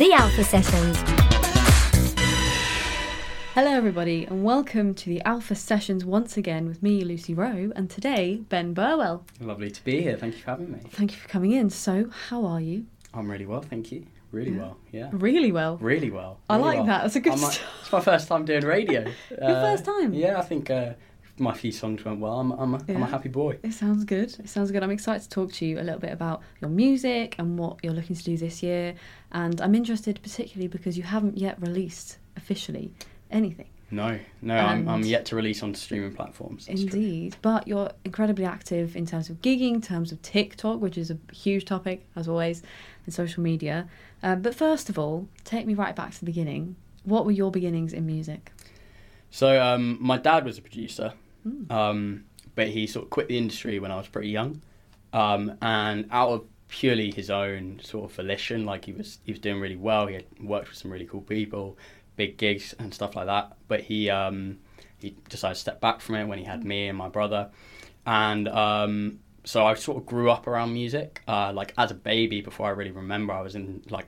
The Alpha Sessions. Hello, everybody, and welcome to the Alpha Sessions once again with me, Lucy Wroe, and today, Ben Burwell. Lovely to be here. Thank you for having me. Thank you for coming in. So, how are you? I'm really well, thank you. Really Yeah. well, yeah. Really well. Really well. I really like well. that. That's a good I'm like- start. It's my first time doing radio. Your first time? Yeah, I think uh, my few songs went well. I'm, I'm, a, I'm a happy boy. It sounds good. It sounds good. I'm excited to talk to you a little bit about your music and what you're looking to do this year. And I'm interested particularly because you haven't yet released officially anything. No, no, I'm, I'm yet to release on streaming platforms. That's true. Indeed. But you're incredibly active in terms of gigging, in terms of TikTok, which is a huge topic, as always, and social media. Uh, but first of all, take me right back to the beginning. What were your beginnings in music? So um, my dad was a producer, Hmm. um, but he sort of quit the industry when I was pretty young, um, and out of purely his own sort of volition, like he was he was doing really well. He had worked with some really cool people, big gigs and stuff like that. But he um, he decided to step back from it when he had me and my brother, and um, so I sort of grew up around music. Uh, like as a baby, before I really remember, I was in like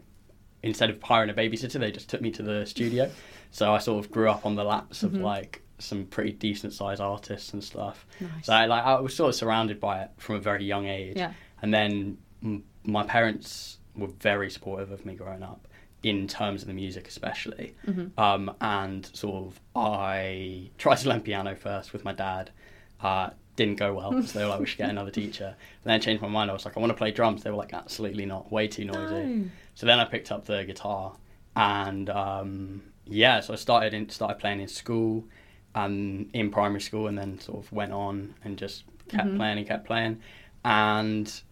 instead of hiring a babysitter, they just took me to the studio. So I sort of grew up on the laps of Mhm. like some pretty decent sized artists and stuff. Nice. So I, like I was sort of surrounded by it from a very young age. Yeah. And then m- my parents were very supportive of me growing up in terms of the music especially. Mhm. Um, and sort of I tried to learn piano first with my dad. Uh, didn't go well, so they were like, we should get another teacher. And then I changed my mind. I was like, I want to play drums. They were like, absolutely not, way too noisy. No. So then I picked up the guitar, and um, yeah, so I started in, started playing in school, and in primary school, and then sort of went on and just kept Mhm. playing and kept playing, and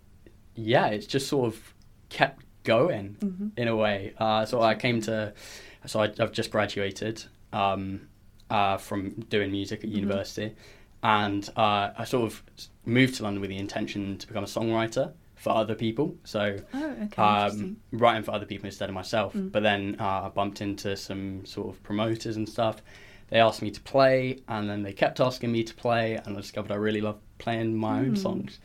yeah, it's just sort of kept going Mhm. in a way. Uh, so I came to, so I, I've just graduated um, uh, from doing music at Mhm. university, and uh, I sort of moved to London with the intention to become a songwriter for other people. So Oh, okay. um, writing for other people instead of myself. Mm. But then uh, I bumped into some sort of promoters and stuff. They asked me to play, and then they kept asking me to play, and I discovered I really love playing my own Mm. songs.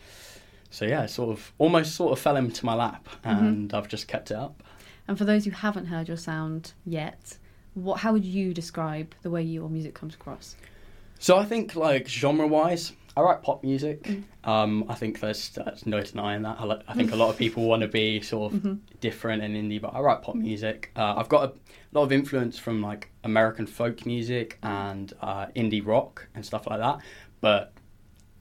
So yeah, it sort of almost sort of fell into my lap, Mhm. and I've just kept it up. And for those who haven't heard your sound yet, what how would you describe the way your music comes across? So I think like genre wise, I write pop music. Mm. Um, I think there's, there's no denying that. I, I think a lot of people want to be sort of Mhm. different and indie, but I write pop music. Uh, I've got a lot of influence from like American folk music and uh, indie rock and stuff like that. But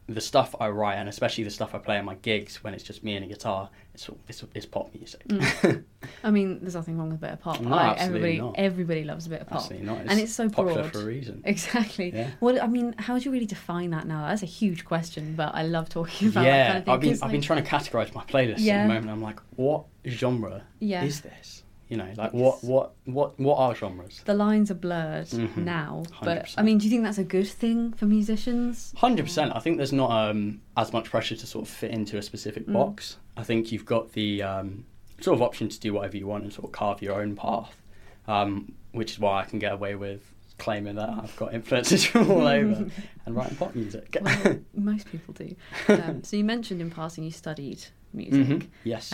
the stuff I write, and especially the stuff I play at my gigs when it's just me and a guitar, it's it's, it's pop music. Mm. I mean, there's nothing wrong with a bit of pop. No, right? everybody not. everybody loves a bit of pop. Absolutely not. And it's so popular broad. for a reason. Exactly. Yeah. Well, I mean, how do you really define that now? That's a huge question, but I love talking about that yeah, kind of thing. I've been I've been trying to categorize my playlist Yeah. at the moment. I'm like, what genre Yeah. is this? You know, like what what what what are genres? the lines are blurred Mhm. now. But 100%. I mean, do you think that's a good thing for musicians? Hundred percent. I think there's not um, as much pressure to sort of fit into a specific Mm. box. I think you've got the um, sort of option to do whatever you want and sort of carve your own path, um, which is why I can get away with claiming that I've got influences from all over and writing pop music. Well, most people do. Um, so you mentioned in passing you studied music. Mhm. Yes.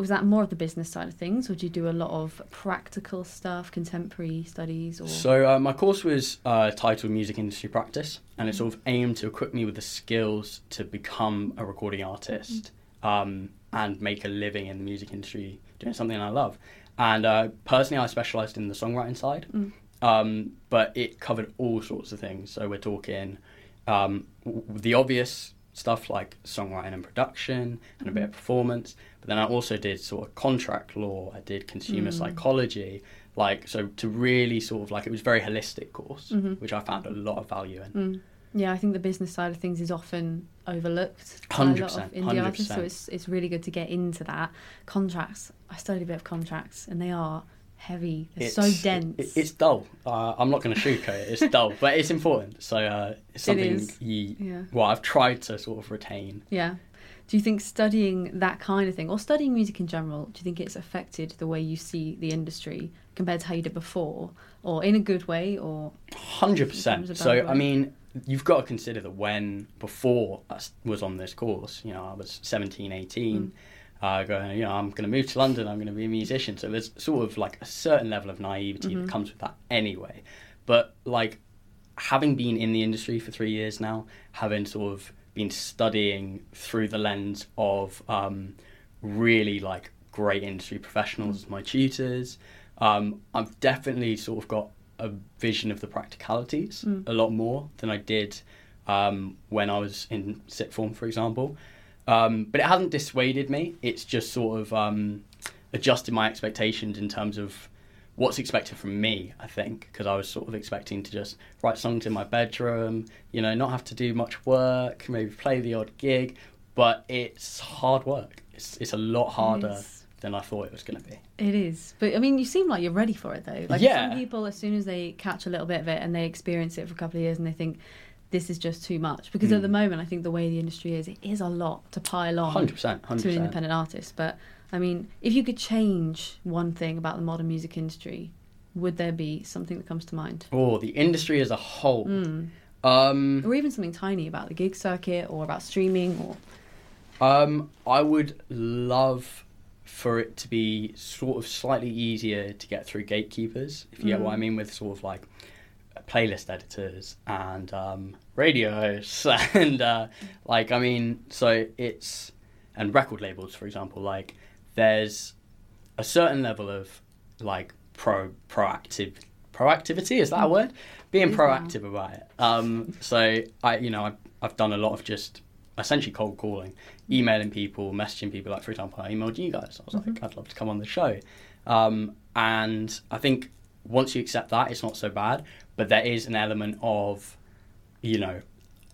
Was that more of the business side of things, or did you do a lot of practical stuff, contemporary studies, or So uh, my course was uh, titled Music Industry Practice, and it sort of aimed to equip me with the skills to become a recording artist um, and make a living in the music industry doing something I love. And uh, personally, I specialised in the songwriting side, Mm. um, but it covered all sorts of things. So we're talking um, w- the obvious stuff like songwriting and production and a bit of performance. But then I also did sort of contract law. I did consumer Mm. psychology. Like so, to really sort of like it was a very holistic course, Mhm. which I found a lot of value in. Mm. Yeah, I think the business side of things is often overlooked. lot of 100%, artists, so it's it's really good to get into that. Contracts, I studied a bit of contracts, and they are heavy. They're so dense. it- it's dull. Uh, I'm not going to sugarcoat it. It's dull, but it's important. So uh, it's something is. you. yeah, Well, I've tried to sort of retain. yeah. Do you think studying that kind of thing, or studying music in general, do you think it's affected the way you see the industry compared to how you did before, or in a good way, or Hundred percent. So bad I mean, you've got to consider that when before I was on this course, you know, I was 17, 18, uh, going, you know, I'm going to move to London, I'm going to be a musician. So there's sort of like a certain level of naivety that comes with that anyway. But like having been in the industry for three years now, having sort of been studying through the lens of um, really like great industry professionals as my tutors, um, I've definitely sort of got a vision of the practicalities a lot more than I did um, when I was in sixth form, for example. Um, but it hasn't dissuaded me. It's just sort of um, adjusted my expectations in terms of what's expected from me, I think, because I was sort of expecting to just write songs in my bedroom, you know, not have to do much work, maybe play the odd gig, but it's hard work. It's, it's a lot harder than I thought it was going to be. It is, but I mean, you seem like you're ready for it though. Like Yeah. some people, as soon as they catch a little bit of it and they experience it for a couple of years, and they think this is just too much. Because at Mm. the moment, I think the way the industry is, it is a lot to pile on 100%, 100%. to an independent artist. But I mean, if you could change one thing about the modern music industry, would there be something that comes to mind, Or the industry as a whole. Mm. Um, or even something tiny about the gig circuit or about streaming? Or Um, I would love for it to be sort of slightly easier to get through gatekeepers, if you get what I Mm. mean, with sort of like playlist editors and um, radios and uh, like I mean, so it's and record labels, for example, like there's a certain level of like pro proactive proactivity is that a word? Being now. proactive about it. Um so i you know I, i've done a lot of just essentially cold calling emailing people messaging people like for example i emailed you guys. I was like i'd love to come on the show. Um and i think once you accept that it's not so bad but there is an element of you know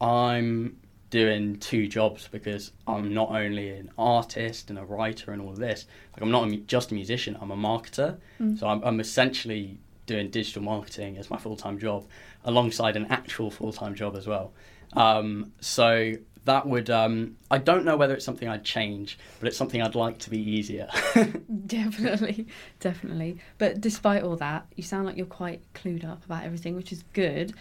i'm doing two jobs because i'm not only an artist and a writer and all of this like i'm not a just a musician i'm a marketer. So I'm, I'm essentially doing digital marketing as my full-time job alongside an actual full-time job as well. Um, so that would um, i don't know whether it's something i'd change but it's something i'd like to be easier Definitely, definitely. But despite all that, you sound like you're quite clued up about everything, which is good.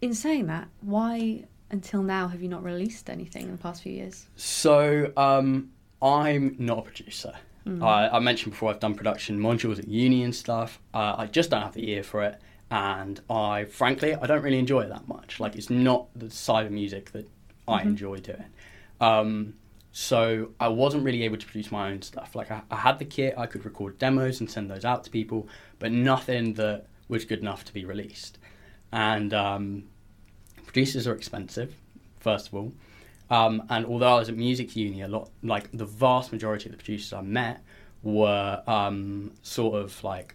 In saying that, why until now have you not released anything in the past few years? So um, I'm not a producer. I, I mentioned before I've done production modules at uni and stuff. Uh, I just don't have the ear for it, and I frankly I don't really enjoy it that much. Like it's not the side of music that I enjoy doing. Um, so I wasn't really able to produce my own stuff. Like I, I had the kit, I could record demos and send those out to people, but nothing that was good enough to be released. And um, producers are expensive, first of all. Um, and although I was at music uni, a lot like the vast majority of the producers I met were um, sort of like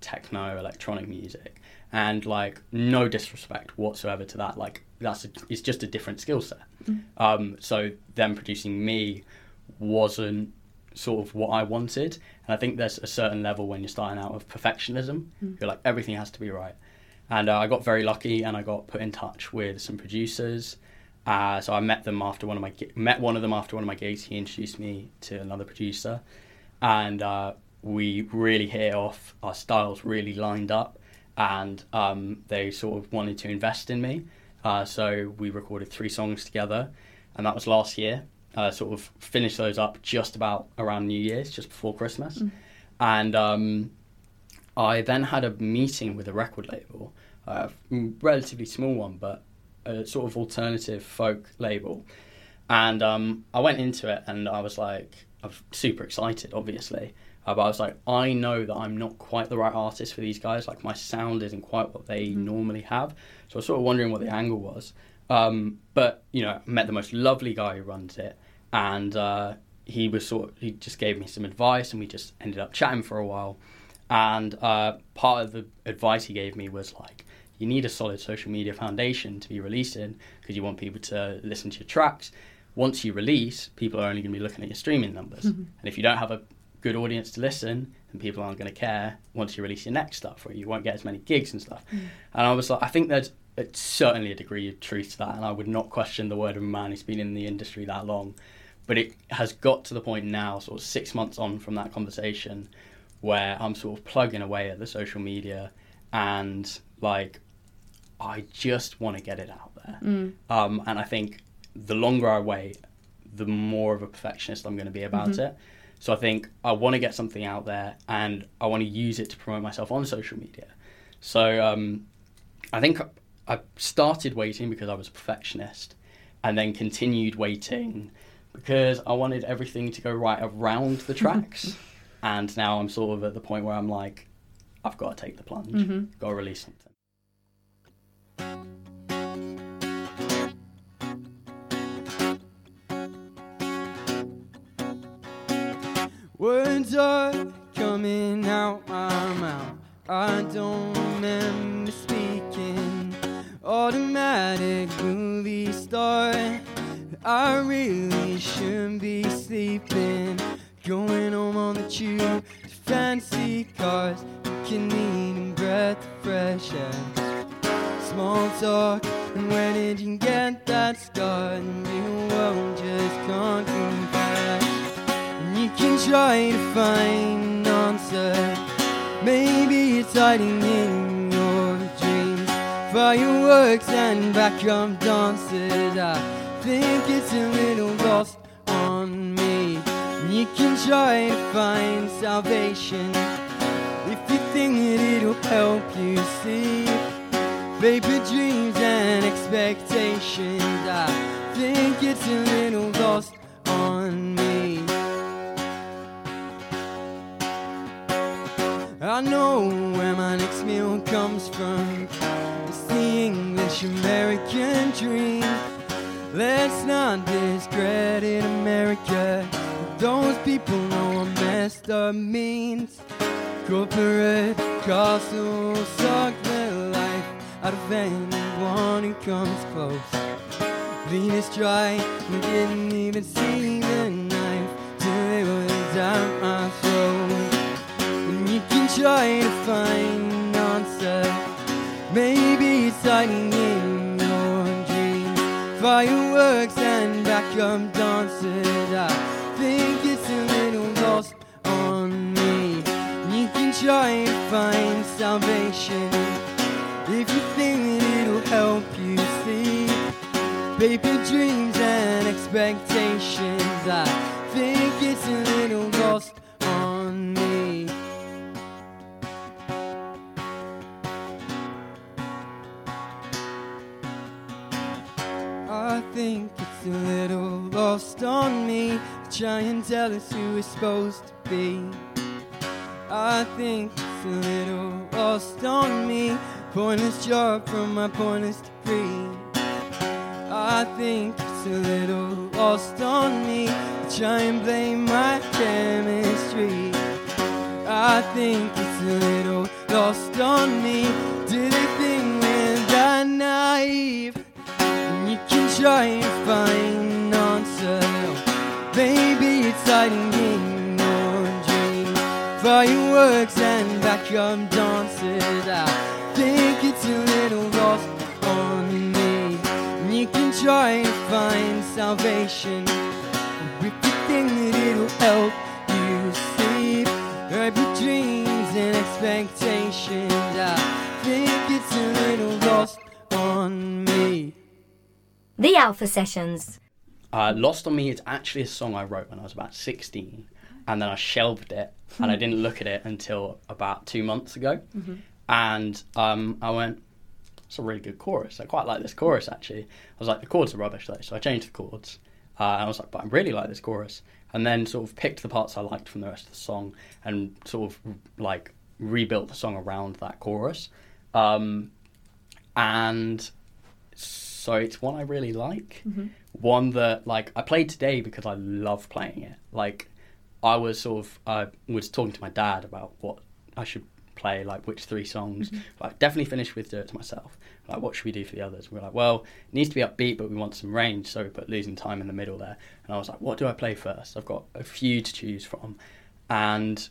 techno electronic music, and like no disrespect whatsoever to that. Like that's a, it's just a different skill set. Um, so them producing me wasn't sort of what I wanted, and I think there's a certain level when you're starting out of perfectionism. You're like everything has to be right. And uh, I got very lucky, and I got put in touch with some producers. Uh, so I met them after one of my met one of them after one of my gigs. He introduced me to another producer, and uh, we really hit it off. Our styles really lined up, and um, they sort of wanted to invest in me. Uh, so we recorded three songs together, and that was last year. Uh, sort of finished those up just about around New Year's, just before Christmas, and um, I then had a meeting with a record label, a relatively small one, but a sort of alternative folk label. And um, I went into it and I was like, I was super excited, obviously. Uh, but I was like, I know that I'm not quite the right artist for these guys. Like, my sound isn't quite what they normally have. So I was sort of wondering what the angle was. Um, but, you know, I met the most lovely guy who runs it. And uh, he was sort of, he just gave me some advice and we just ended up chatting for a while. And uh, part of the advice he gave me was like, you need a solid social media foundation to be released in because you want people to listen to your tracks. Once you release, people are only going to be looking at your streaming numbers. And if you don't have a good audience to listen, and people aren't going to care once you release your next stuff, or you won't get as many gigs and stuff. And I was like, I think there's it's certainly a degree of truth to that, and I would not question the word of a man who's been in the industry that long. But it has got to the point now, sort of six months on from that conversation, where I'm sort of plugging away at the social media and like I just want to get it out there. Um, and I think the longer I wait, the more of a perfectionist I'm going to be about mm-hmm. it. So I think I want to get something out there and I want to use it to promote myself on social media. So um, I think I started waiting because I was a perfectionist and then continued waiting because I wanted everything to go right around the tracks. and now I'm sort of at the point where I'm like, I've got to take the plunge, mm-hmm. got to release something. Words are coming out my mouth. I don't remember speaking. Automatic movie star. I really shouldn't be sleeping. Going home on the tube to fancy cars. You can breath of fresh air. Small talk, and where did you get that scar? And you won't just can't compare. You can try to find an answer. Maybe it's hiding in your dreams. Fireworks and backup dancers. I think it's a little lost on me. You can try to find salvation if you think that it'll help you see vapor dreams and expectations. I think it's a little lost on me. I know where my next meal comes from. It's the English American dream. Let's not discredit America. Those people know what messed up means. Corporate castles suck the life out of anyone who comes close. Venus dry, we didn't even see the knife till it was out my throat. And you can try to find an answer, maybe it's hiding in your dreams. Fireworks and backup dancers, I think it's a little lost on me You can try to find salvation if you think it'll help you see paper dreams and expectations. I think it's a little lost on me. Try and tell us who we're supposed to be. I think it's a little lost on me. Pointless job from my pointless degree. I think it's a little lost on me. Try and blame my chemistry. I think it's a little lost on me. Did they thing with that naive? And you can try and find. It's hiding in fireworks and backyard dances. I think it's a little lost on me. And you can try to find salvation with the thing that it'll help you sleep. Your dreams and expectations. I think it's a little lost on me. The Alpha Sessions. Uh, Lost on Me is actually a song I wrote when I was about 16 and then I shelved it and I hmm. didn't look at it until about two months ago. Mm-hmm. And um, I went, it's a really good chorus. I quite like this chorus actually. I was like, the chords are rubbish though, so I changed the chords. Uh, and I was like, but I really like this chorus. And then sort of picked the parts I liked from the rest of the song and sort of like rebuilt the song around that chorus. Um, and so it's one I really like. Mm-hmm. One that like I played today because I love playing it. Like I was sort of I was talking to my dad about what I should play, like which three songs. Mm-hmm. Like definitely finished with "Do It to Myself." Like what should we do for the others? We are like, well, it needs to be upbeat, but we want some range, so we put "Losing Time" in the middle there. And I was like, what do I play first? I've got a few to choose from, and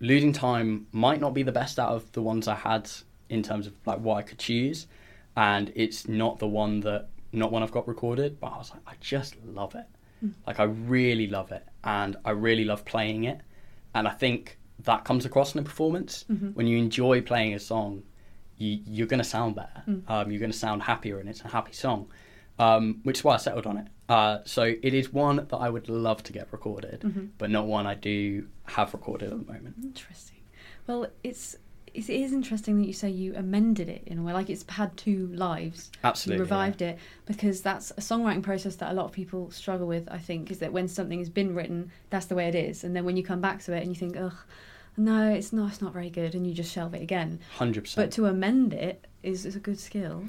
"Losing Time" might not be the best out of the ones I had in terms of like what I could choose, and it's not the one that not one I've got recorded, but I was like, I just love it. Mm. Like I really love it, and I really love playing it, and I think that comes across in a performance. Mm-hmm. When you enjoy playing a song, you, are going to sound better. Mm. Um, you're going to sound happier, and it's a happy song, um, which is why I settled on it. Uh, so it is one that I would love to get recorded, Mhm. but not one I do have recorded at the moment. Interesting. Well, it's it is interesting that you say you amended it in a way, like it's had two lives. Absolutely, You revived it because that's a songwriting process that a lot of people struggle with. I think is that when something has been written, that's the way it is, and then when you come back to it and you think, ugh, no, it's not, it's not very good, and you just shelve it again. Hundred percent. But to amend it is, is a good skill.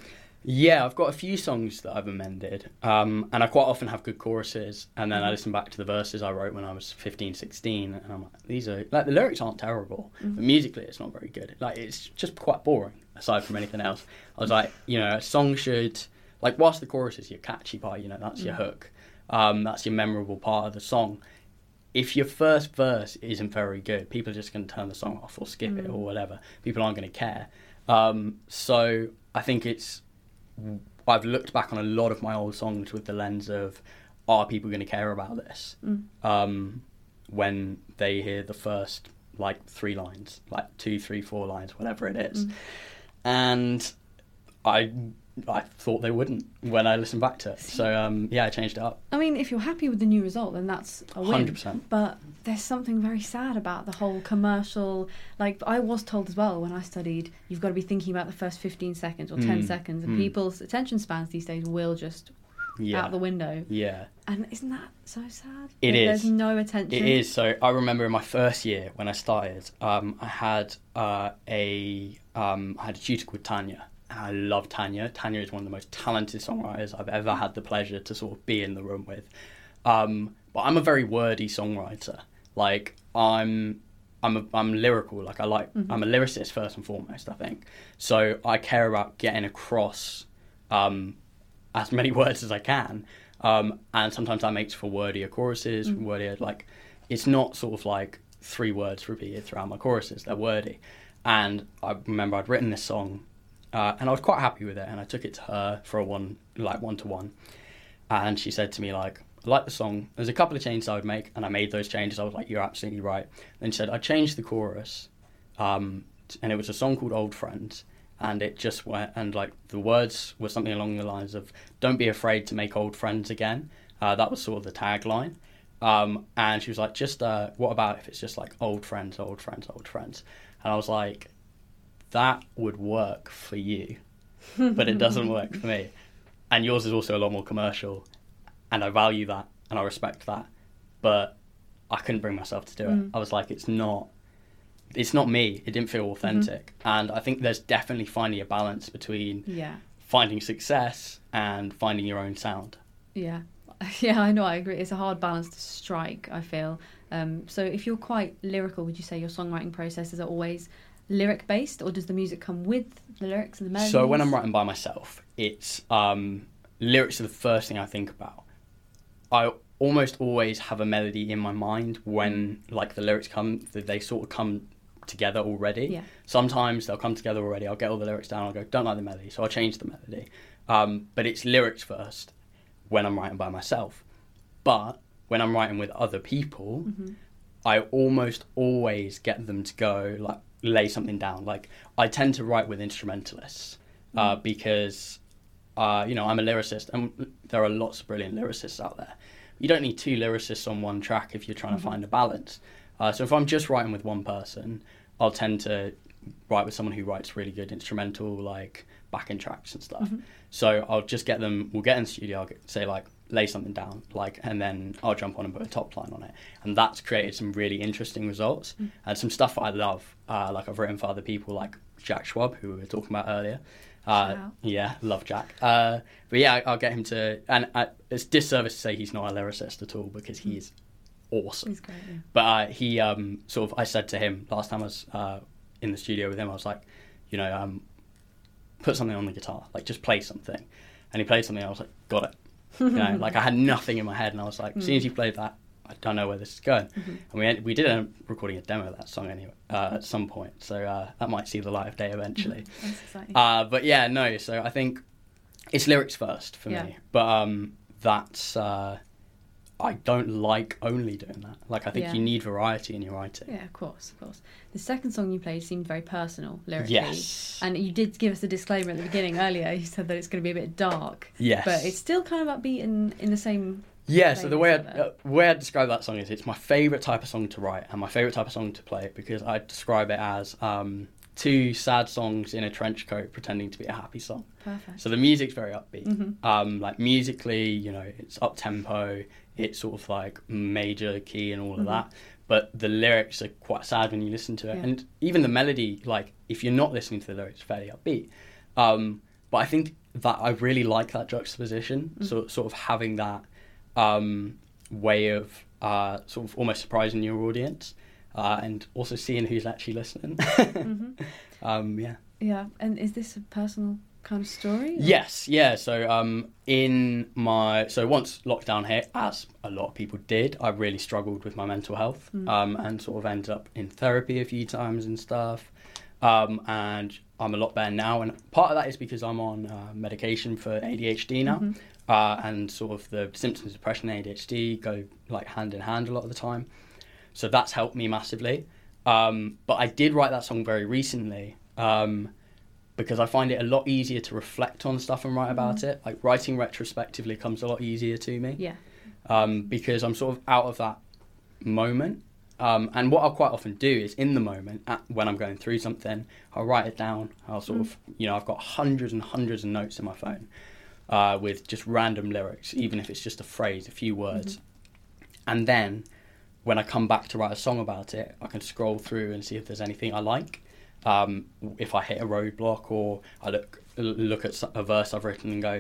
Yeah, I've got a few songs that I've amended, um, and I quite often have good choruses, and then I listen back to the verses I wrote when I was 15, 16, and I'm like, these are like the lyrics aren't terrible, but musically it's not very good. Like it's just quite boring aside from anything else. I was like, you know, a song should like whilst the chorus is your catchy part, you know, that's your hook, um, that's your memorable part of the song. If your first verse isn't very good, people are just going to turn the song off or skip it or whatever. People aren't going to care. Um, so I think it's I've looked back on a lot of my old songs with the lens of are people going to care about this? Um, when they hear the first like three lines, like two, three, four lines, whatever it is, and I I thought they wouldn't when I listened back to it. So um, yeah, I changed it up. I mean, if you're happy with the new result, then that's a win. 100%. But there's something very sad about the whole commercial. Like I was told as well when I studied, you've got to be thinking about the first 15 seconds or 10 Mm, seconds, and mm. people's attention spans these days will just Yeah, out the window. yeah. And isn't that so sad? It That is. There's no attention. It is. So I remember in my first year when I started, um, I had uh, a um, I had a tutor called Tanya. And I love Tanya. Tanya is one of the most talented songwriters I've ever had the pleasure to sort of be in the room with. Um, but I'm a very wordy songwriter. Like I'm, I'm, a, I'm lyrical. Like I like, I'm a lyricist first and foremost. I think so. I care about getting across um, as many words as I can. Um, and sometimes that makes for wordier choruses, wordier like it's not sort of like three words repeated throughout my choruses. They're wordy. And I remember I'd written this song, uh, and I was quite happy with it. And I took it to her for a one like one to one, and she said to me like, "I like the song. There's a couple of changes I would make, and I made those changes. I was like, you're absolutely right." Then she said, "I changed the chorus, um, and it was a song called Old Friends." And it just went, and like the words were something along the lines of, "Don't be afraid to make old friends again." Uh, that was sort of the tagline. Um, and she was like, "Just uh, what about if it's just like old friends, old friends, old friends?" And I was like, "That would work for you, but it doesn't work for me." And yours is also a lot more commercial, and I value that and I respect that, but I couldn't bring myself to do it. Mm. I was like, "It's not." It's not me. It didn't feel authentic, and I think there's definitely finding a balance between Yeah. finding success and finding your own sound. Yeah. Yeah, I know, I agree. It's a hard balance to strike, I feel. Um, so if you're quite lyrical, would you say your songwriting processes are always lyric based or does the music come with the lyrics and the melodies? So when I'm writing by myself, it's um, lyrics are the first thing I think about. I almost always have a melody in my mind when like the lyrics come. They sort of come together already. Yeah. Sometimes they'll come together already. I'll get all the lyrics down. I'll go, don't like the melody, so I'll change the melody. Um, but it's lyrics first when I'm writing by myself. But when I'm writing with other people, I almost always get them to go like lay something down. Like I tend to write with instrumentalists uh, because uh, you know I'm a lyricist, and there are lots of brilliant lyricists out there. You don't need two lyricists on one track if you're trying to find a balance. Uh, so if I'm just writing with one person, I'll tend to write with someone who writes really good instrumental like backing tracks and stuff. So I'll just get them. We'll get in the studio. I'll get, say like lay something down, like, and then I'll jump on and put a top line on it, and that's created some really interesting results and some stuff I love. Uh, like I've written for other people, like Jack Schwab, who we were talking about earlier. Uh, out. yeah, love Jack. Uh, but yeah, I'll get him to. And uh, it's disservice to say he's not a lyricist at all because he is awesome. It's great, yeah. But uh, he um, sort of, I said to him last time I was uh, in the studio with him, I was like, you know, um, put something on the guitar, like just play something. And he played something, I was like, got it. You know, like I had nothing in my head, and I was like, as soon as you played that, I don't know where this is going. And we we did end up recording a demo of that song anyway uh, at some point, so uh, that might see the light of day eventually. That's exciting. Uh, but yeah, no. So I think it's lyrics first for Yeah. me. But um, that's uh, I don't like only doing that. Like I think Yeah. you need variety in your writing. Yeah, of course, of course. The second song you played seemed very personal lyrically. Yes. And you did give us a disclaimer at the beginning earlier. You said that it's going to be a bit dark. Yes. But it's still kind of upbeat in, in the same. Yeah, so the way I, uh, way I describe that song is it's my favourite type of song to write and my favourite type of song to play because I describe it as um, two sad songs in a trench coat pretending to be a happy song. Perfect. So the music's very upbeat. Mhm. Um, like musically, you know, it's up tempo, it's sort of like major key and all of Mhm. that. But the lyrics are quite sad when you listen to it, Yeah. and even the melody, like if you're not listening to the lyrics, fairly upbeat. Um, but I think that I really like that juxtaposition, Mm. so sort of having that um, way of uh, sort of almost surprising your audience, uh, and also seeing who's actually listening. Mhm. um, yeah. Yeah. And is this a personal kind of story? or- Yes, yeah. So um, in my so once lockdown hit, as a lot of people did, I really struggled with my mental health Mm. um, and sort of ended up in therapy a few times and stuff. Um, and I'm a lot better now, and part of that is because I'm on uh, medication for ADHD now, Mhm. uh, and sort of the symptoms of depression and ADHD go like hand in hand a lot of the time. So that's helped me massively. Um, but I did write that song very recently um, because I find it a lot easier to reflect on stuff and write about it. Like writing retrospectively comes a lot easier to me Yeah. um, because I'm sort of out of that moment. Um, and what I'll quite often do is in the moment, at, when I'm going through something, I'll write it down. I'll sort of, you know, I've got hundreds and hundreds of notes in my phone uh, with just random lyrics, even if it's just a phrase, a few words. And then when I come back to write a song about it, I can scroll through and see if there's anything I like. Um, if I hit a roadblock or I look look at a verse I've written and go,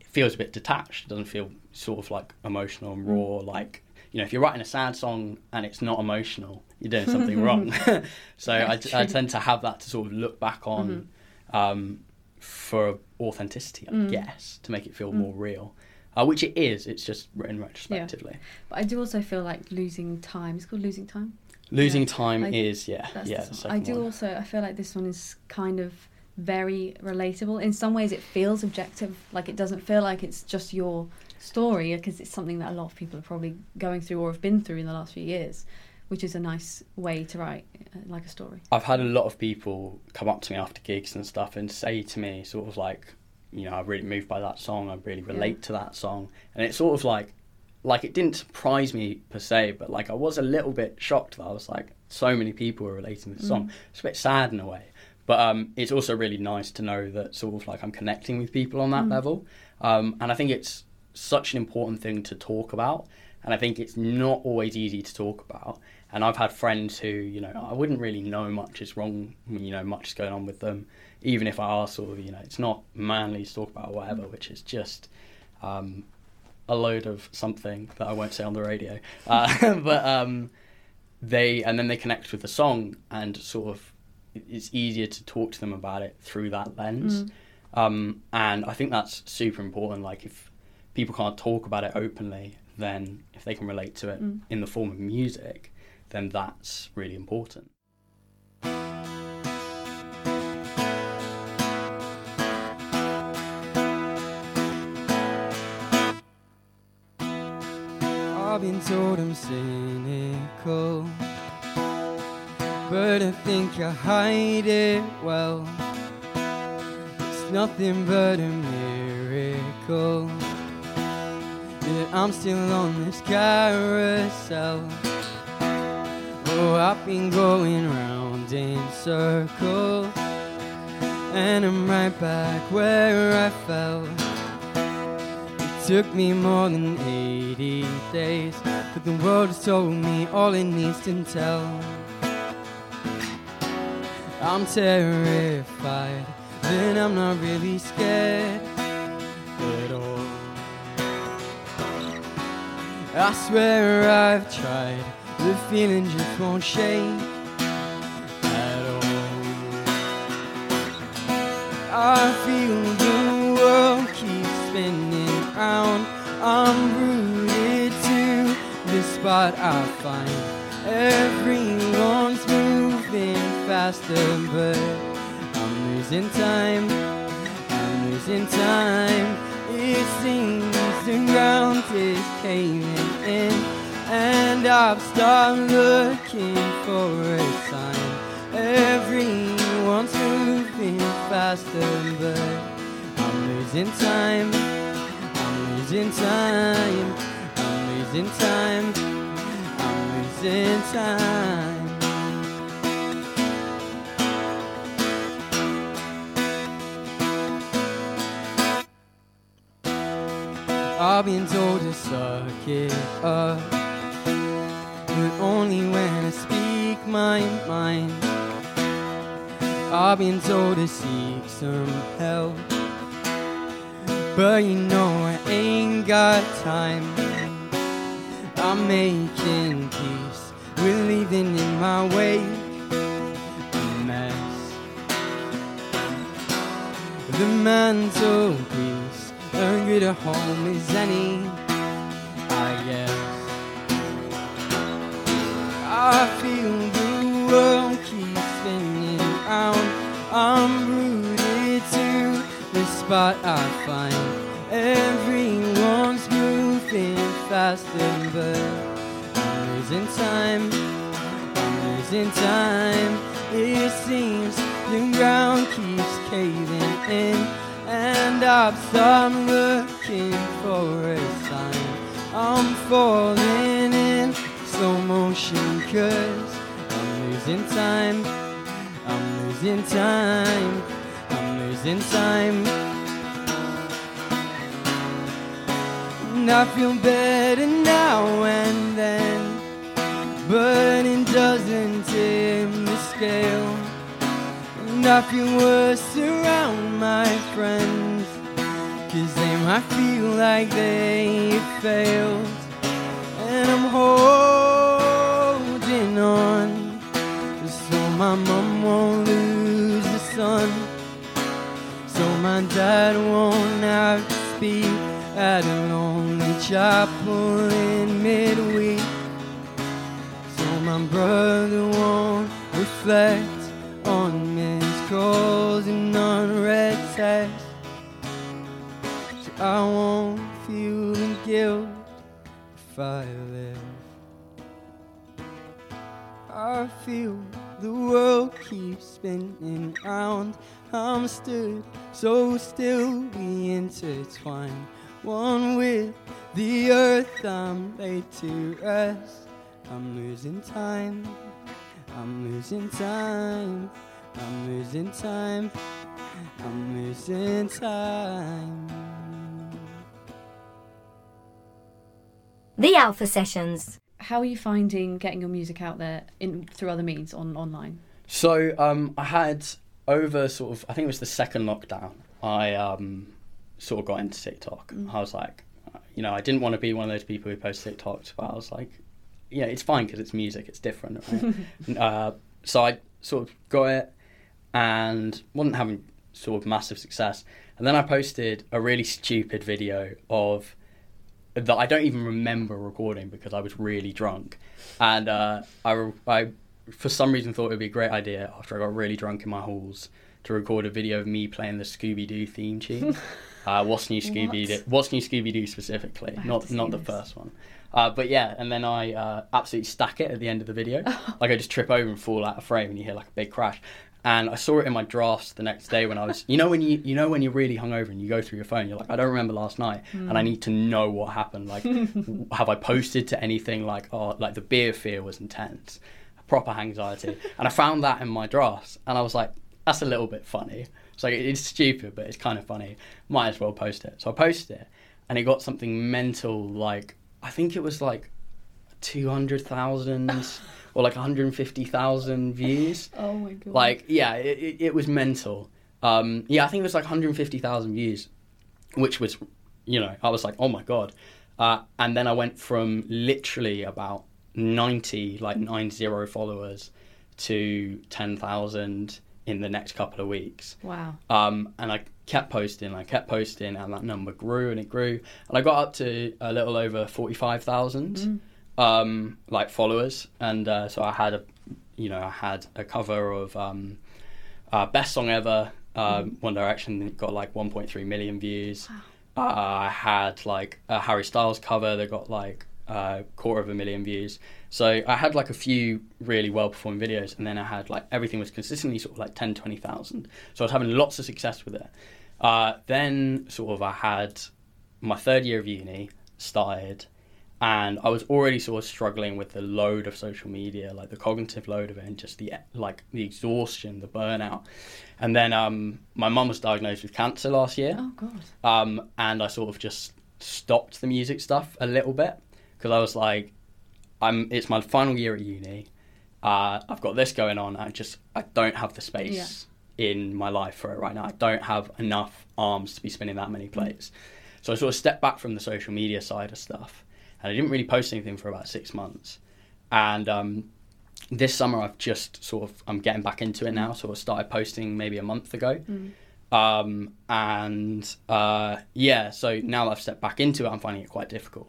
it feels a bit detached. It doesn't feel sort of like emotional and raw. Like you know, if you're writing a sad song and it's not emotional, you're doing something wrong. so I, I tend to have that to sort of look back on um, for authenticity, I Mm. guess, to make it feel Mm. more real. Uh, which it is. It's just written retrospectively. But I do also feel like losing time. It's called losing time. Losing Yeah. time I- is yeah, yeah. I do one. also. I feel like this one is kind of very relatable. In some ways, it feels objective. Like it doesn't feel like it's just your story because it's something that a lot of people are probably going through or have been through in the last few years, which is a nice way to write uh, like a story. I've had a lot of people come up to me after gigs and stuff and say to me, sort of like, you know, I'm really moved by that song. I really relate to that song, and it's sort of like, like it didn't surprise me per se, but like I was a little bit shocked that I was like, so many people were relating to this song. Mm. It's a bit sad in a way, but um, it's also really nice to know that sort of like I'm connecting with people on that Mm. level, um, and I think it's such an important thing to talk about. And I think it's not always easy to talk about. And I've had friends who, you know, I wouldn't really know much is wrong, you know, much is going on with them, even if I ask sort of, you know, it's not manly to talk about or whatever, which is just um, a load of something that I won't say on the radio. Uh, but um, they, and then they connect with the song and sort of, it's easier to talk to them about it through that lens. Mm. Um, and I think that's super important. Like, if people can't talk about it openly, then if they can relate to it Mm. in the form of music, then that's really important. Been told I'm cynical, but I think I hide it well. It's nothing but a miracle that I'm still on this carousel. Oh, I've been going round in circles, and I'm right back where I fell. Took me more than 80 days, but the world has told me all it needs to tell. I'm terrified, then I'm not really scared at all. I swear I've tried, the feeling just won't shake at all. I feel the world keeps spinning. I'm rooted to the spot I find. Everyone's moving faster, but I'm losing time. I'm losing time. It seems the ground is caving in, and I've stopped looking for a sign. Everyone's moving faster, but I'm losing time. Losing time. I'm losing time. I'm losing time. I've been told to suck it up, but only when I speak my mind. I've been told to seek some help, but you know I ain't got time. I'm making peace with leaving in my wake a mess. The mantelpiece, a good a home as any, I guess. I feel the world spot I find. Everyone's moving faster, but I'm losing time. I'm losing time. It seems the ground keeps caving in, and I've stopped looking for a sign. I'm falling in slow motion, cause I'm losing time. I'm losing time. I'm losing time. And I feel better now and then, it doesn't tip the scale. And I feel worse around my friends, cause they might feel like they failed. And I'm holding on, Just so my mom won't lose the son. So my dad won't have to speak at a lonely chapel in midweek. So my brother won't reflect on missed calls and unread texts. So I won't feel the guilt if I live. I feel the world keeps spinning round. I'm stood so still, we intertwine. One with the earth, I'm laid to rest. I'm losing time, I'm losing time, I'm losing time, I'm losing time. The Alpha Sessions. How are you finding getting your music out there in through other means on online? So um, I had over sort of I think it was the second lockdown. I um, sort of got into TikTok. I was like, you know, I didn't want to be one of those people who post TikToks, but I was like, yeah, it's fine because it's music, it's different. Right? uh, so I sort of got it and wasn't having sort of massive success. And then I posted a really stupid video of that I don't even remember recording because I was really drunk, and uh, I, I for some reason thought it would be a great idea after I got really drunk in my halls to record a video of me playing the Scooby Doo theme tune. uh, what's new Scooby Doo? What's new Scooby Doo specifically? Not not the this. first one. Uh, but yeah, and then I uh, absolutely stack it at the end of the video. like I just trip over and fall out of frame, and you hear like a big crash. And I saw it in my drafts the next day when I was, you know, when you you know when you're really hungover and you go through your phone, you're like, I don't remember last night, and I need to know what happened. Like, have I posted to anything? Like, oh, like the beer fear was intense, proper anxiety, and I found that in my drafts, and I was like, that's a little bit funny. It's like it's stupid, but it's kind of funny. Might as well post it. So I posted it, and it got something mental. Like I think it was like two hundred thousand or like one hundred fifty thousand views. Oh my god! Like, yeah, it, it, it was mental. Um, yeah, I think it was like 150,000 views, which was, you know, I was like, oh my god. Uh, and then I went from literally about 90, like 90 followers to 10,000 in the next couple of weeks. wow. Um, and I kept posting, I kept posting, and that number grew and it grew. And I got up to a little over 45,000 um, like followers. And uh, so I had a, you know, I had a cover of um, uh, Best Song Ever, um, One Direction, that got like 1.3 million views. Uh, I had like a Harry Styles cover that got like uh, quarter of a million views. So I had like a few really well performing videos, and then I had like everything was consistently sort of like 10, 20,000. So I was having lots of success with it. Uh, then sort of I had my third year of uni started, and I was already sort of struggling with the load of social media, like the cognitive load of it, and just the like the exhaustion, the burnout. And then um, my mum was diagnosed with cancer last year, Oh God. um, and I sort of just stopped the music stuff a little bit because I was like, I'm. It's my final year at uni. Uh, I've got this going on. I just I don't have the space in my life for it right now. I don't have enough arms to be spinning that many plates. So I sort of stepped back from the social media side of stuff, and I didn't really post anything for about six months. And um, this summer, I've just sort of I'm getting back into it now. Sort of started posting maybe a month ago. Um, and uh, yeah, so now that I've stepped back into it, I'm finding it quite difficult.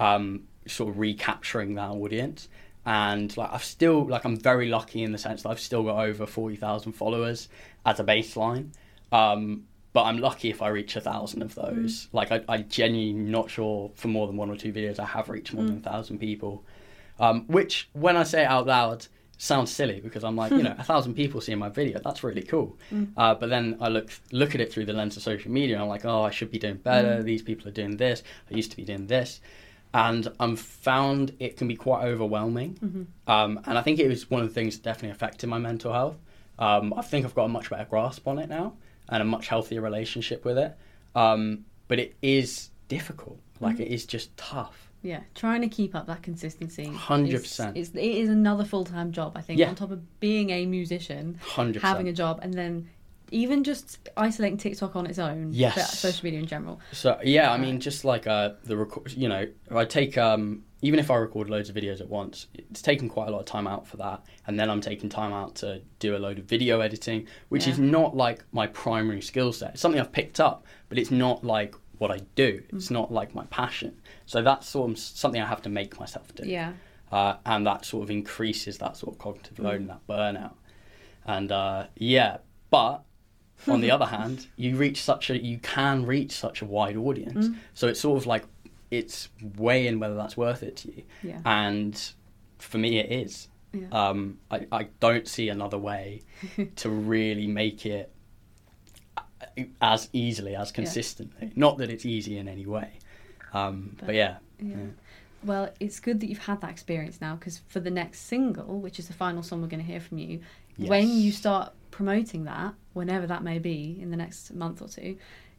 Um, sort of recapturing that audience, and like I've still like I'm very lucky in the sense that I've still got over forty thousand followers as a baseline. Um, but I'm lucky if I reach a thousand of those. Like I, I genuinely not sure for more than one or two videos I have reached more than a thousand people. Um, which when I say it out loud sounds silly because I'm like, you know, a thousand people seeing my video, that's really cool. Uh, but then I look look at it through the lens of social media and I'm like, oh, I should be doing better. These people are doing this. I used to be doing this. And I'm found it can be quite overwhelming. Um, and I think it was one of the things that definitely affected my mental health. Um, I think I've got a much better grasp on it now and a much healthier relationship with it. Um, but it is difficult. Like it is just tough. Yeah, trying to keep up that consistency. 100%. Is, is, it is another full time job, I think, Yeah. on top of being a musician, 100%. having a job, and then even just isolating TikTok on its own. Yes. social media in general. So yeah, I mean, just like uh, the record, you know, I take um, even if I record loads of videos at once, it's taking quite a lot of time out for that, and then I'm taking time out to do a load of video editing, which is not like my primary skill set. It's something I've picked up, but it's not like what I do. It's not like my passion. So that's sort of something I have to make myself do. Yeah. uh, and that sort of increases that sort of cognitive load and that burnout. And uh, yeah, but on the other hand, you reach such a you can reach such a wide audience, so it's sort of like it's weighing whether that's worth it to you. Yeah. And for me, it is. Yeah. Um, I, I don't see another way to really make it as easily as consistently. Not that it's easy in any way, um, but, But- yeah. Yeah. Well, it's good that you've had that experience now because for the next single, which is the final song we're going to hear from you, when you start promoting that, whenever that may be in the next month or two,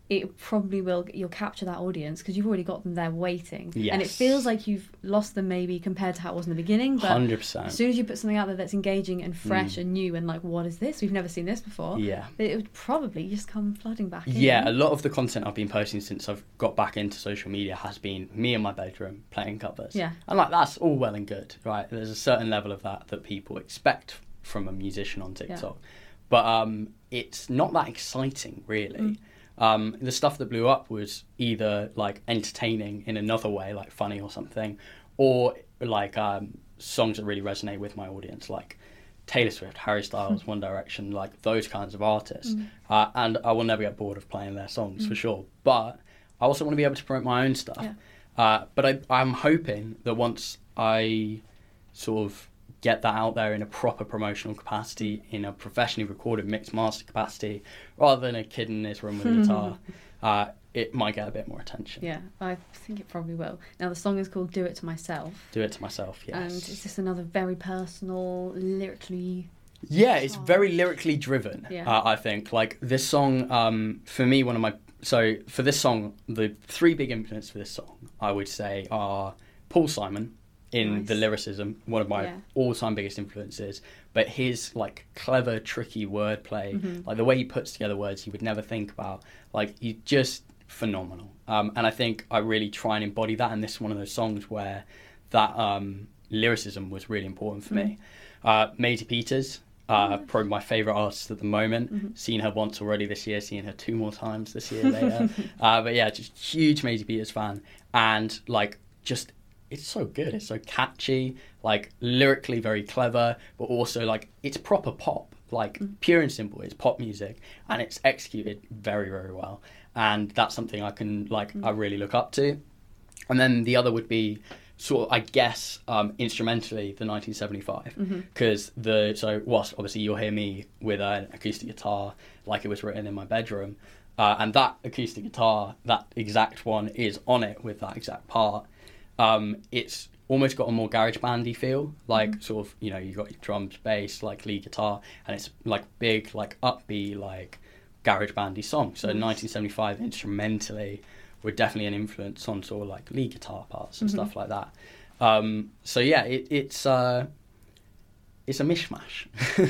it probably will, you'll capture that audience because you've already got them there waiting. And it feels like you've lost them maybe compared to how it was in the beginning. But Hundred as soon as you put something out there that's engaging and fresh mm. and new and like, what is this? We've never seen this before. Yeah. It would probably just come flooding back in. Yeah, a lot of the content I've been posting since I've got back into social media has been me in my bedroom playing covers. Yeah. And like that's all well and good, right? There's a certain level of that that people expect from a musician on TikTok. But um it's not that exciting really. Mm. Um, the stuff that blew up was either like entertaining in another way, like funny or something, or like um, songs that really resonate with my audience, like Taylor Swift, Harry Styles, One Direction, like those kinds of artists. Uh, and I will never get bored of playing their songs for sure. But I also want to be able to promote my own stuff. Yeah. Uh, but I, I'm hoping that once I sort of get that out there in a proper promotional capacity, in a professionally recorded mixed master capacity, rather than a kid in his room with a guitar, uh, it might get a bit more attention. Yeah, I think it probably will. Now, the song is called Do It To Myself. Do it to myself, yes. And it's just another very personal, lyrically. Yeah, it's very lyrically driven. Yeah. Uh, I think like this song. Um, for me, one of my so for this song, the three big influences for this song, I would say, are Paul Simon in Nice. the lyricism, one of my Yeah. all-time biggest influences. But his like clever, tricky wordplay, Mm-hmm. like the way he puts together words you would never think about, like he's just phenomenal. Um, and I think I really try and embody that. And this is one of those songs where that um, lyricism was really important for me. Uh, Maisie Peters, uh, probably my favourite artist at the moment. Seen her once already this year, seen her two more times this year later. uh, but yeah, just huge Maisie Peters fan. And like, just, it's so good. It's so catchy, like lyrically very clever, but also like, it's proper pop. Like, pure and simple, it's pop music and it's executed very, very well. And that's something I can, like, I really look up to. And then the other would be sort of, I guess, um, instrumentally the 1975 Mm-hmm. because the so whilst obviously you'll hear me with an acoustic guitar like it was written in my bedroom, uh, and that acoustic guitar, that exact one, is on it with that exact part. Um, it's almost got a more garage bandy feel, like sort of you know you got your drums, bass, like lead guitar, and it's like big, like upbeat, like garage bandy song. So 1975 instrumentally were definitely an influence on sort of like lead guitar parts and stuff like that. Um, so yeah, it, it's uh, it's a mishmash.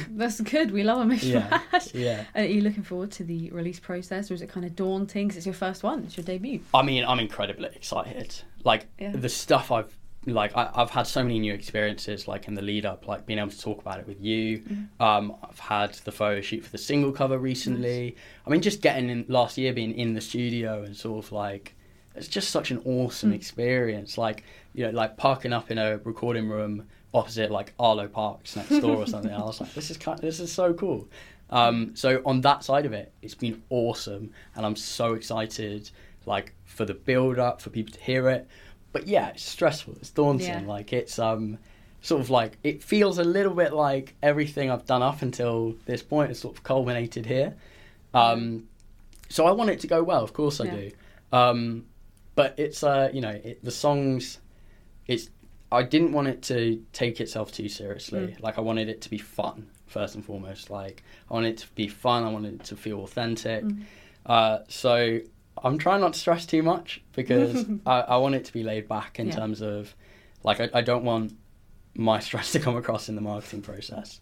That's good. We love a yeah, mishmash. yeah. Are you looking forward to the release process, or is it kind of daunting? Because it's your first one. It's your debut. I mean, I'm incredibly excited. Like Yeah. the stuff I've like I, I've had so many new experiences like in the lead up, like being able to talk about it with you. Mm-hmm. Um, I've had the photo shoot for the single cover recently. I mean, just getting in last year, being in the studio and sort of like it's just such an awesome Mm. experience. Like you know, like parking up in a recording room opposite like Arlo Parks next door or something. I was like, this is kind this is so cool. Um, so on that side of it, it's been awesome, and I'm so excited. Like for the build up, for people to hear it. But yeah, it's stressful. It's daunting. Yeah. Like it's um sort of like it feels a little bit like everything I've done up until this point has sort of culminated here. Um, so I want it to go well. Of course I Yeah. do. Um, but it's uh you know it, the songs. It's I didn't want it to take itself too seriously. Mm. Like I wanted it to be fun first and foremost. Like I wanted it to be fun. I wanted it to feel authentic. Mm. Uh, so I'm trying not to stress too much because I, I want it to be laid back in Yeah. terms of like I, I don't want my stress to come across in the marketing process.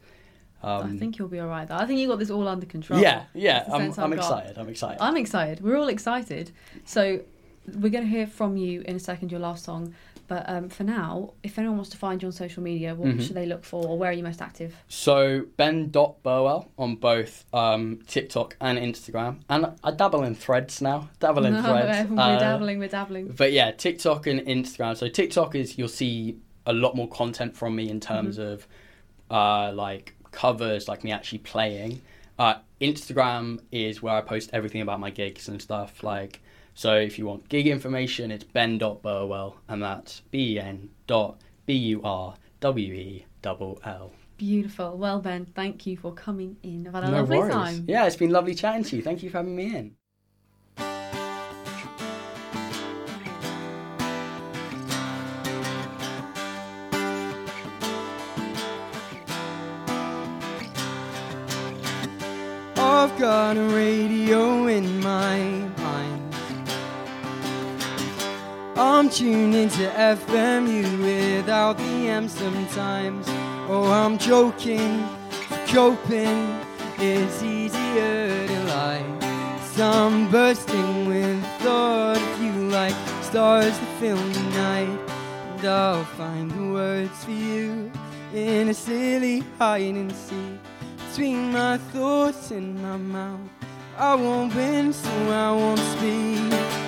Um, I think you'll be all right. Though. I think you got this all under control. yeah, yeah. I'm, I'm excited. I'm excited. I'm excited. We're all excited. So we're going to hear from you in a second, your last song. But um, for now, if anyone wants to find you on social media, what Mhm. should they look for, or where are you most active? So Ben dot Burwell on both um, TikTok and Instagram, and I dabble in Threads now. Dabble in Threads. we're Uh, dabbling. We're dabbling. But yeah, TikTok and Instagram. So TikTok is you'll see a lot more content from me in terms Mm-hmm. of uh, like covers, like me actually playing. Uh, Instagram is where I post everything about my gigs and stuff. Like, so if you want gig information, it's ben.burwell, and that's b e n dot b u r w e double l. Beautiful. Well, Ben, thank you for coming in. I've had a No lovely worries. time. Yeah, it's been lovely chatting to you. Thank you for having me in. I've got a radio I'm tuned into FMU without the M sometimes. Oh, I'm joking, coping. It's easier to lie. So I'm bursting with thought of you like stars that fill the night. And I'll find the words for you in a silly hide and seek between my thoughts and my mouth. I won't win, so I won't speak.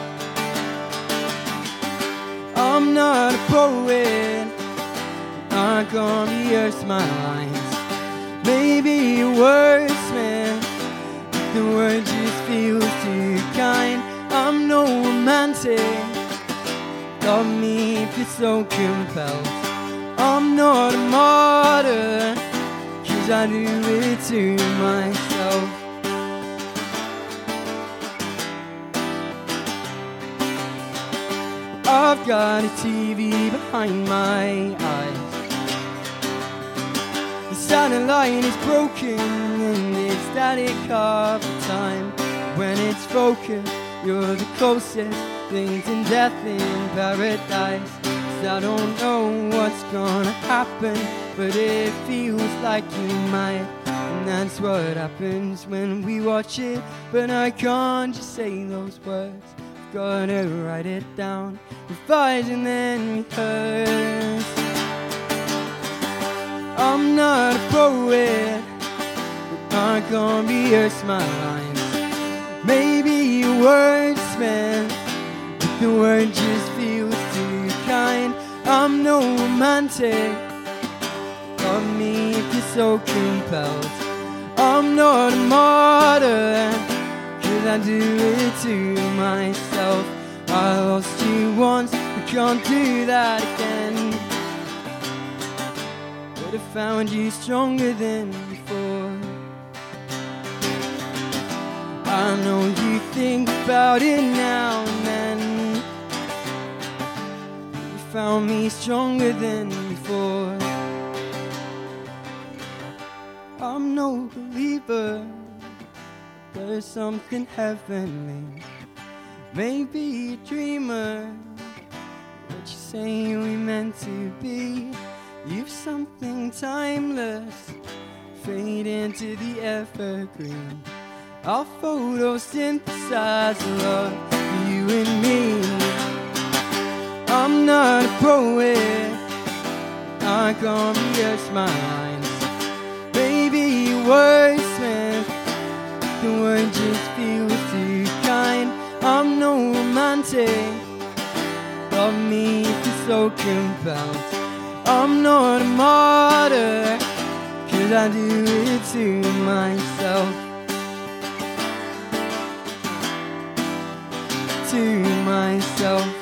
I'm not a poet, not gonna rehearse my lines. Maybe wordsmith, but the word just feels too kind. I'm no romantic, love me if you're so compelled. I'm not a martyr. Cause I do it to myself. Got a TV behind my eyes. The satellite is broken and it's static the time. When it's focused, you're the closest thing to death in paradise. 'Cause I don't know what's gonna happen, but it feels like you might. And that's what happens when we watch it. But I can't just say those words. Gotta write it down, revise and then rehearse. I'm not a poet, but I'm gonna rehearse my lines. Maybe a wordsmith, but the word just feels too kind. I'm no romantic, love me if you're so compelled. I'm not a martyr, cause I do it to myself. I lost you once, but can't do that again. But I found you stronger than before. I know you think about it now and then. You found me stronger than before. I'm no believer. There's something heavenly. Maybe a dreamer. What you say we meant to be. You've something timeless. Fade into the evergreen. Our photos synthesize love, for you and me. I'm not a poet. I can't rehearse my lines. You wordsmith. The word just feels too kind. I'm no romantic. Love me if so compelled. I'm not a martyr. Cause I do it to myself. To myself.